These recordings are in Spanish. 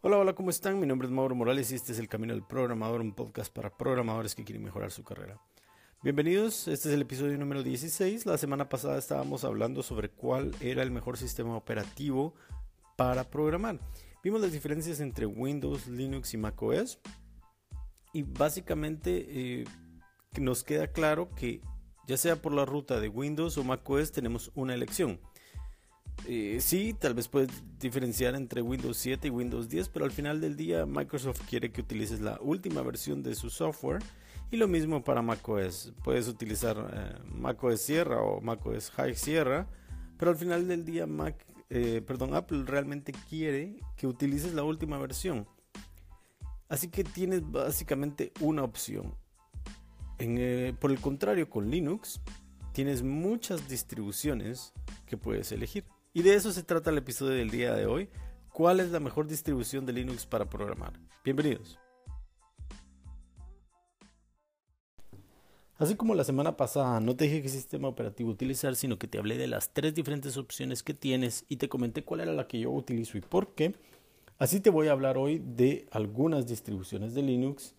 Hola, hola, ¿cómo están? Mi nombre es Mauro Morales y este es El Camino del Programador, un podcast para programadores que quieren mejorar su carrera. Bienvenidos, este es el episodio número 16. La semana pasada estábamos hablando sobre cuál era el mejor sistema operativo para programar. Vimos las diferencias entre Windows, Linux y macOS y básicamente eh, nos queda claro que ya sea por la ruta de Windows o macOS tenemos una elección. Eh, sí, tal vez puedes diferenciar entre Windows 7 y Windows 10, pero al final del día Microsoft quiere que utilices la última versión de su software y lo mismo para macOS. Puedes utilizar eh, macOS Sierra o macOS High Sierra, pero al final del día eh, Apple realmente quiere que utilices la última versión. Así que tienes básicamente una opción. por el contrario, con Linux tienes muchas distribuciones que puedes elegir. Y de eso se trata el episodio del día de hoy. ¿Cuál es la mejor distribución de Linux para programar? Bienvenidos. Así como la semana pasada no te dije qué sistema operativo utilizar, sino que te hablé de las tres diferentes opciones que tienes y te comenté cuál era la que yo utilizo y por qué. Así te voy a hablar hoy de algunas distribuciones de Linux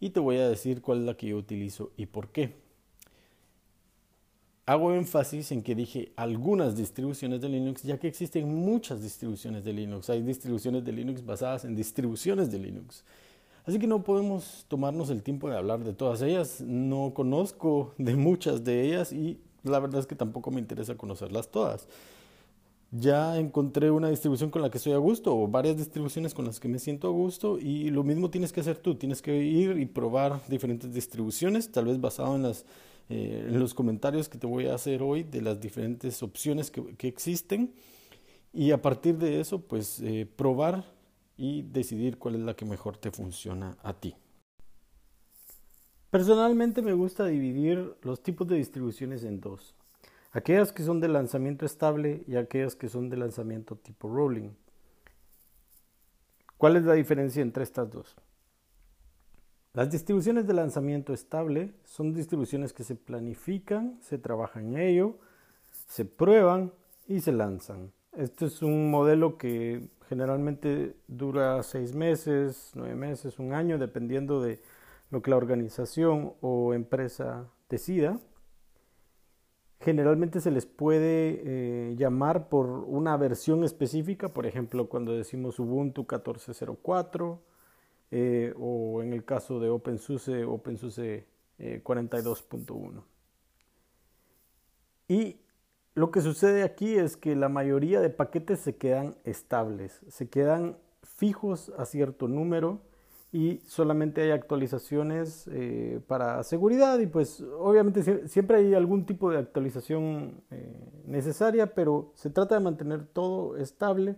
y te voy a decir cuál es la que yo utilizo y por qué. Hago énfasis en que dije algunas distribuciones de Linux, ya que existen muchas distribuciones de Linux. Hay distribuciones de Linux basadas en distribuciones de Linux. Así que no podemos tomarnos el tiempo de hablar de todas ellas. No conozco de muchas de ellas y la verdad es que tampoco me interesa conocerlas todas. Ya encontré una distribución con la que estoy a gusto o varias distribuciones con las que me siento a gusto y lo mismo tienes que hacer tú. Tienes que ir y probar diferentes distribuciones, tal vez basado en las eh, en los comentarios que te voy a hacer hoy de las diferentes opciones que, que existen y a partir de eso pues eh, probar y decidir cuál es la que mejor te funciona a ti. Personalmente me gusta dividir los tipos de distribuciones en dos. Aquellas que son de lanzamiento estable y aquellas que son de lanzamiento tipo rolling. ¿Cuál es la diferencia entre estas dos? Las distribuciones de lanzamiento estable son distribuciones que se planifican, se trabaja en ello, se prueban y se lanzan. Este es un modelo que generalmente dura seis meses, nueve meses, un año, dependiendo de lo que la organización o empresa decida. Generalmente se les puede eh, llamar por una versión específica, por ejemplo, cuando decimos Ubuntu 14.04 eh, o en el caso de OpenSUSE, OpenSUSE 42.1. Eh, y lo que sucede aquí es que la mayoría de paquetes se quedan estables, se quedan fijos a cierto número y solamente hay actualizaciones eh, para seguridad y pues obviamente siempre hay algún tipo de actualización necesaria, pero se trata de mantener todo estable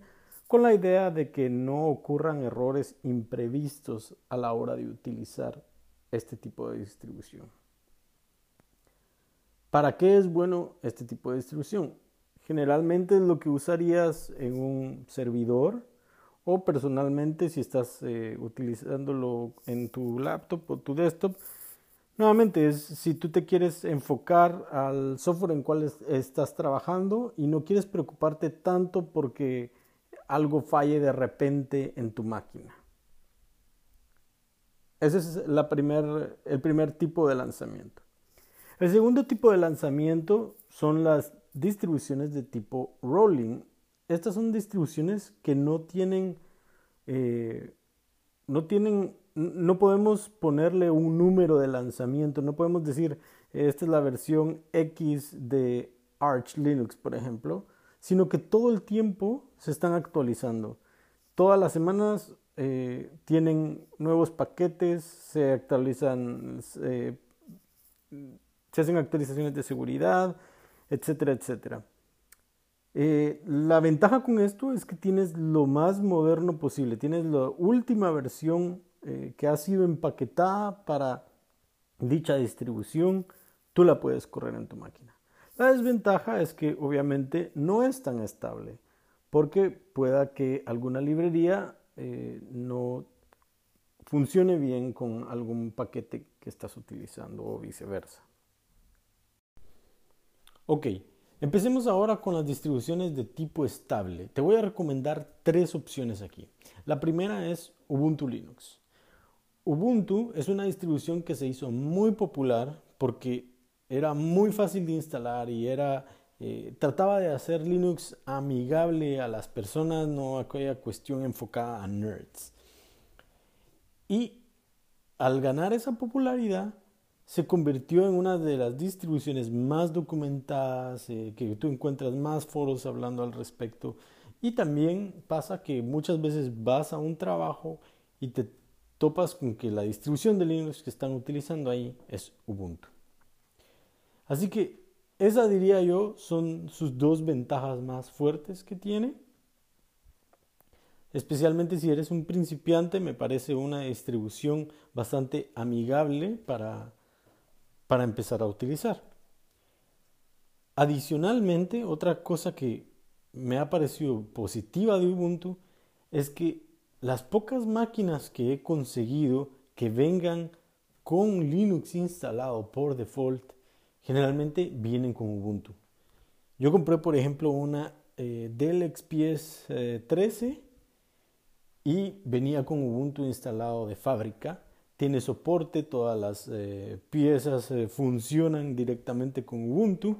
con la idea de que no ocurran errores imprevistos a la hora de utilizar este tipo de distribución. ¿Para qué es bueno este tipo de distribución? Generalmente es lo que usarías en un servidor o personalmente si estás eh, utilizándolo en tu laptop o tu desktop. Nuevamente es si tú te quieres enfocar al software en cual estás trabajando y no quieres preocuparte tanto porque algo falle de repente en tu máquina. Ese es primer, el primer tipo de lanzamiento. El segundo tipo de lanzamiento son las distribuciones de tipo rolling. Estas son distribuciones que no tienen, eh, no tienen, no podemos ponerle un número de lanzamiento. No podemos decir esta es la versión X de Arch Linux, por ejemplo sino que todo el tiempo se están actualizando. Todas las semanas eh, tienen nuevos paquetes, se actualizan, se hacen actualizaciones de seguridad, etcétera, etcétera. Eh, la ventaja con esto es que tienes lo más moderno posible, tienes la última versión eh, que ha sido empaquetada para dicha distribución, tú la puedes correr en tu máquina. La desventaja es que obviamente no es tan estable, porque pueda que alguna librería eh, no funcione bien con algún paquete que estás utilizando o viceversa. Ok, Empecemos ahora con las distribuciones de tipo estable. Te voy a recomendar tres opciones aquí. La primera es Ubuntu Linux. Ubuntu es una distribución que se hizo muy popular porque era muy fácil de instalar y era eh, trataba de hacer Linux amigable a las personas, no aquella cuestión enfocada a nerds. Y al ganar esa popularidad, se convirtió en una de las distribuciones más documentadas, eh, que tú encuentras más foros hablando al respecto. Y también pasa que muchas veces vas a un trabajo y te topas con que la distribución de Linux que están utilizando ahí es Ubuntu. Así que esa diría yo son sus dos ventajas más fuertes que tiene. Especialmente si eres un principiante, me parece una distribución bastante amigable para para empezar a utilizar. Adicionalmente, otra cosa que me ha parecido positiva de Ubuntu es que las pocas máquinas que he conseguido que vengan con Linux instalado por default, generalmente vienen con Ubuntu. Yo compré, por ejemplo, una eh, Dell XPS 13 eh, y venía con Ubuntu instalado de fábrica tiene soporte, todas las eh, piezas funcionan directamente con Ubuntu.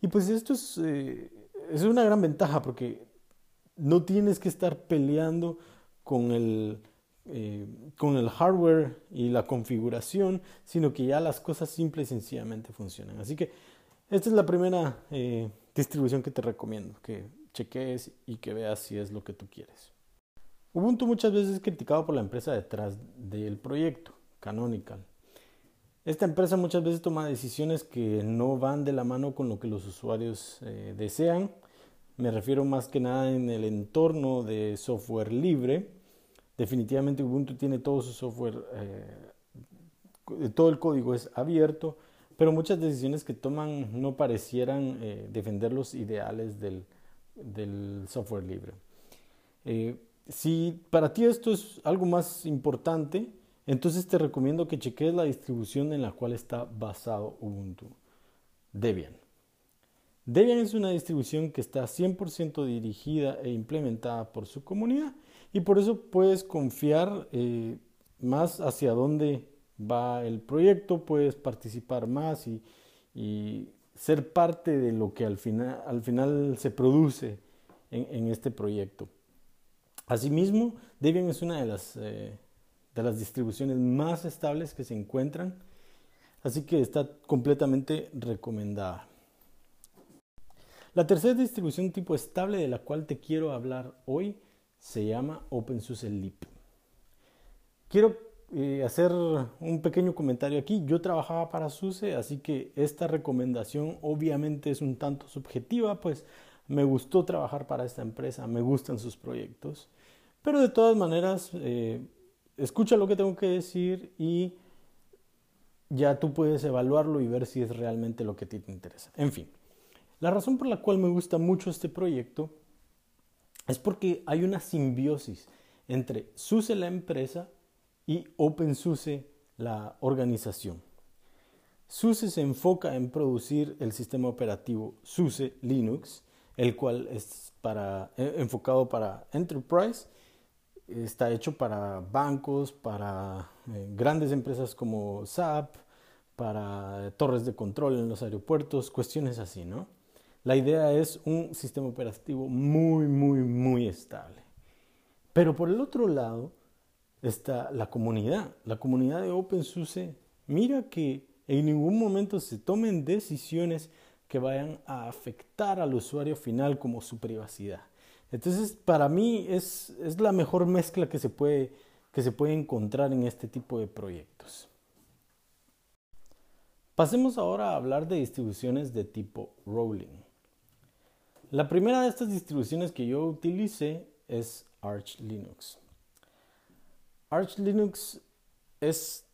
Y pues esto es, es, una gran ventaja porque no tienes que estar peleando con el, con el hardware y la configuración, sino que ya las cosas simple y sencillamente funcionan. Así que esta es la primera distribución que te recomiendo, que cheques y que veas si es lo que tú quieres. Ubuntu muchas veces es criticado por la empresa detrás del proyecto. Canonical. Esta empresa muchas veces toma decisiones que no van de la mano con lo que los usuarios eh, desean. Me refiero más que nada en el entorno de software libre. Definitivamente Ubuntu tiene todo su software, eh, todo el código es abierto, pero muchas decisiones que toman no parecieran eh, defender los ideales del, del software libre. si para ti esto es algo más importante, entonces te recomiendo que cheques la distribución en la cual está basado Ubuntu. Debian. Debian es una distribución que está 100% dirigida e implementada por su comunidad y por eso puedes confiar eh, más hacia dónde va el proyecto, puedes participar más y, ser parte de lo que al final, al final se produce en, este proyecto. Asimismo, Debian es una de las eh, de las distribuciones más estables que se encuentran, así que está completamente recomendada. La tercera distribución tipo estable de la cual te quiero hablar hoy se llama OpenSUSE Leap. Quiero eh, hacer un pequeño comentario aquí. Yo trabajaba para SUSE, así que esta recomendación obviamente es un tanto subjetiva, pues me gustó trabajar para esta empresa, me gustan sus proyectos, pero de todas maneras eh, escucha lo que tengo que decir y ya tú puedes evaluarlo y ver si es realmente lo que a ti te interesa. En fin, la razón por la cual me gusta mucho este proyecto es porque hay una simbiosis entre SUSE la empresa y OpenSUSE la organización. SUSE se enfoca en producir el sistema operativo SUSE Linux, el cual es para, eh, enfocado para Enterprise está hecho para bancos, para eh, grandes empresas como SAP, para torres de control en los aeropuertos, cuestiones así, ¿no? La idea es un sistema operativo muy, muy, muy estable. Pero por el otro lado está la comunidad. La comunidad de OpenSUSE mira que en ningún momento se tomen decisiones que vayan a afectar al usuario final como su privacidad. Entonces, para mí es, es la mejor mezcla que se, puede, que se puede encontrar en este tipo de proyectos. Pasemos ahora a hablar de distribuciones de tipo rolling. La primera de estas distribuciones que yo utilicé es Arch Linux. Arch Linux es,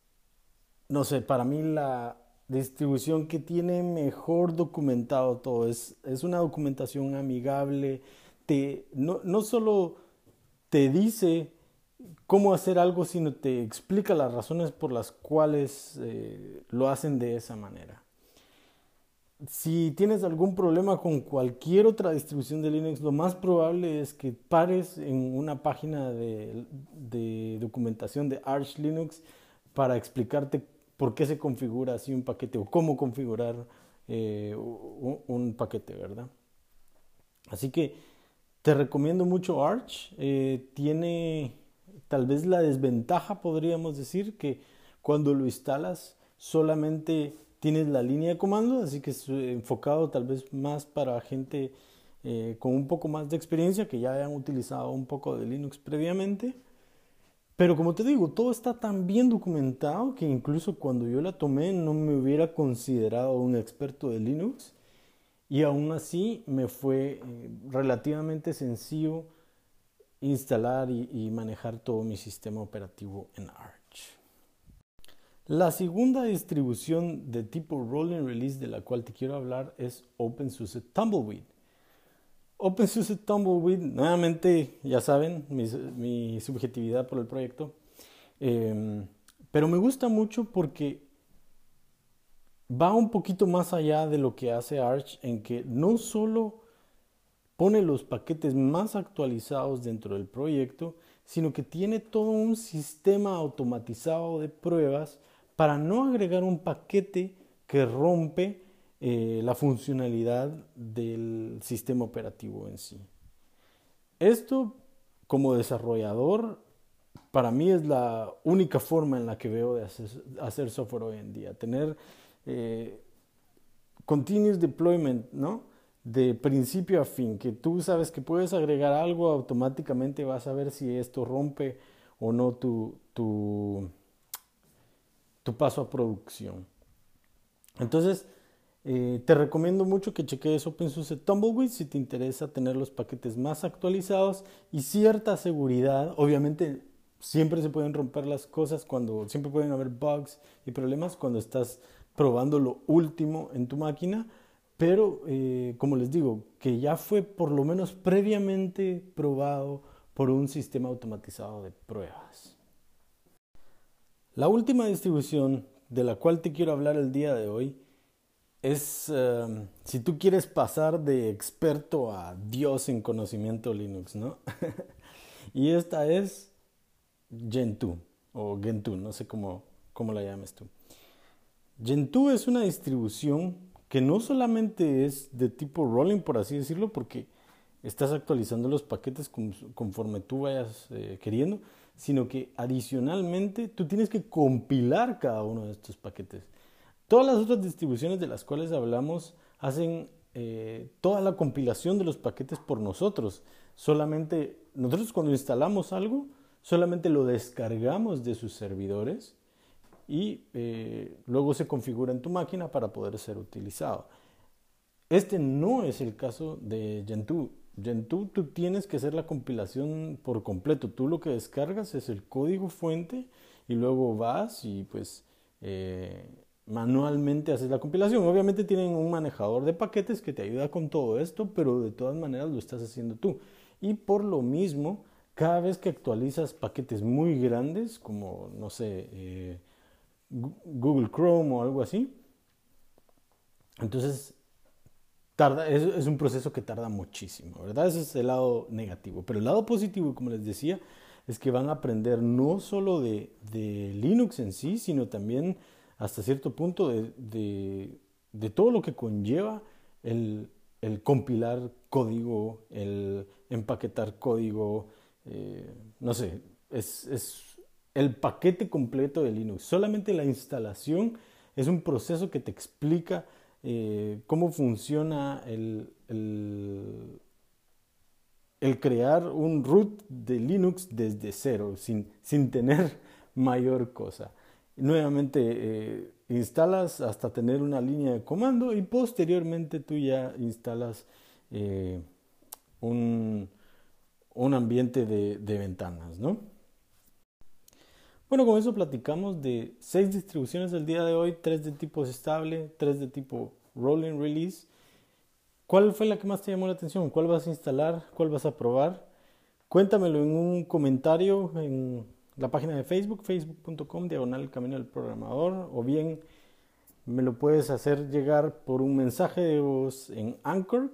no sé, para mí la distribución que tiene mejor documentado todo. Es, es una documentación amigable, no, no solo te dice cómo hacer algo, sino te explica las razones por las cuales eh, lo hacen de esa manera. Si tienes algún problema con cualquier otra distribución de Linux, lo más probable es que pares en una página de, documentación de Arch Linux para explicarte por qué se configura así un paquete o cómo configurar eh, un, paquete, ¿verdad? Así que te recomiendo mucho Arch. Eh, tiene tal vez la desventaja, podríamos decir, que cuando lo instalas solamente tienes la línea de comando, así que es eh, enfocado tal vez más para gente eh, con un poco más de experiencia que ya hayan utilizado un poco de Linux previamente. Pero como te digo, todo está tan bien documentado que incluso cuando yo la tomé no me hubiera considerado un experto de Linux y aún así me fue eh, relativamente sencillo instalar y manejar todo mi sistema operativo en ARC. La segunda distribución de tipo Rolling Release de la cual te quiero hablar es OpenSUSE Tumbleweed. OpenSUSE Tumbleweed, nuevamente, ya saben, mi, subjetividad por el proyecto, em, pero me gusta mucho porque va un poquito más allá de lo que hace Arch en que no solo pone los paquetes más actualizados dentro del proyecto, sino que tiene todo un sistema automatizado de pruebas para no agregar un paquete que rompe eh, la funcionalidad del sistema operativo en sí. Esto, como desarrollador, para mí es la única forma en la que veo de hacer, software hoy en día. Tener eh, continuous deployment, ¿no? De principio a fin, que tú sabes que puedes agregar algo, automáticamente vas a ver si esto rompe o no tu, tu paso a producción. Entonces, eh, te recomiendo mucho que cheques OpenSUSE Tumbleweed si te interesa tener los paquetes más actualizados y cierta seguridad. Obviamente, siempre se pueden romper las cosas cuando siempre pueden haber bugs y problemas cuando estás probando lo último en tu máquina. Pero, eh, como les digo, que ya fue por lo menos previamente probado por un sistema automatizado de pruebas. La última distribución de la cual te quiero hablar el día de hoy es em, si tú quieres pasar de experto a Dios en conocimiento Linux, ¿no? y esta es Gentoo o Gentoo, no sé cómo, cómo la llames tú. Gentoo es una distribución que no solamente es de tipo rolling, por así decirlo, porque estás actualizando los paquetes conforme tú vayas eh, queriendo, sino que adicionalmente tú tienes que compilar cada uno de estos paquetes. Todas las otras distribuciones de las cuales hablamos hacen eh, toda la compilación de los paquetes por nosotros. Solamente nosotros cuando instalamos algo, solamente lo descargamos de sus servidores y eh, luego se configura en tu máquina para poder ser utilizado. Este no es el caso de Gentoo. Gentoo tú tienes que hacer la compilación por completo. Tú lo que descargas es el código fuente y luego vas y pues eh, manualmente haces la compilación. Obviamente tienen un manejador de paquetes que te ayuda con todo esto, pero de todas maneras lo estás haciendo tú. Y por lo mismo, cada vez que actualizas paquetes muy grandes, como no sé, eh, Google Chrome o algo así, entonces es, un proceso que tarda muchísimo, ¿verdad? Ese es el lado negativo. Pero el lado positivo, como les decía, es que van a aprender no solo de, Linux en sí, sino también hasta cierto punto de, todo lo que conlleva el, compilar código, el empaquetar código, eh, no sé, es, es el paquete completo de Linux. Solamente la instalación es un proceso que te explica eh, cómo funciona el, el, crear un root de Linux desde cero, sin, sin tener mayor cosa. Nuevamente eh, instalas hasta tener una línea de comando y posteriormente tú ya instalas eh, un, un, ambiente de, de ventanas, ¿no? Bueno, con eso platicamos de seis distribuciones del día de hoy, tres de tipo estable, tres de tipo rolling release. ¿Cuál fue la que más te llamó la atención? ¿Cuál vas a instalar? ¿Cuál vas a probar? Cuéntamelo en un comentario en la página de Facebook, facebook.com, diagonal camino del programador, o bien me lo puedes hacer llegar por un mensaje de voz en Anchor.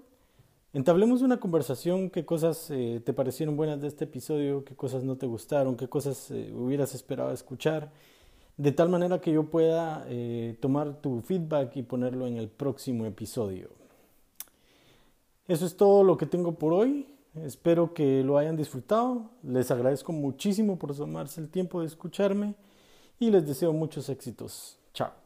Entablemos una conversación, qué cosas eh, te parecieron buenas de este episodio, qué cosas no te gustaron, qué cosas eh, hubieras esperado escuchar, de tal manera que yo pueda eh, tomar tu feedback y ponerlo en el próximo episodio. Eso es todo lo que tengo por hoy. Espero que lo hayan disfrutado. Les agradezco muchísimo por tomarse el tiempo de escucharme y les deseo muchos éxitos. Chao.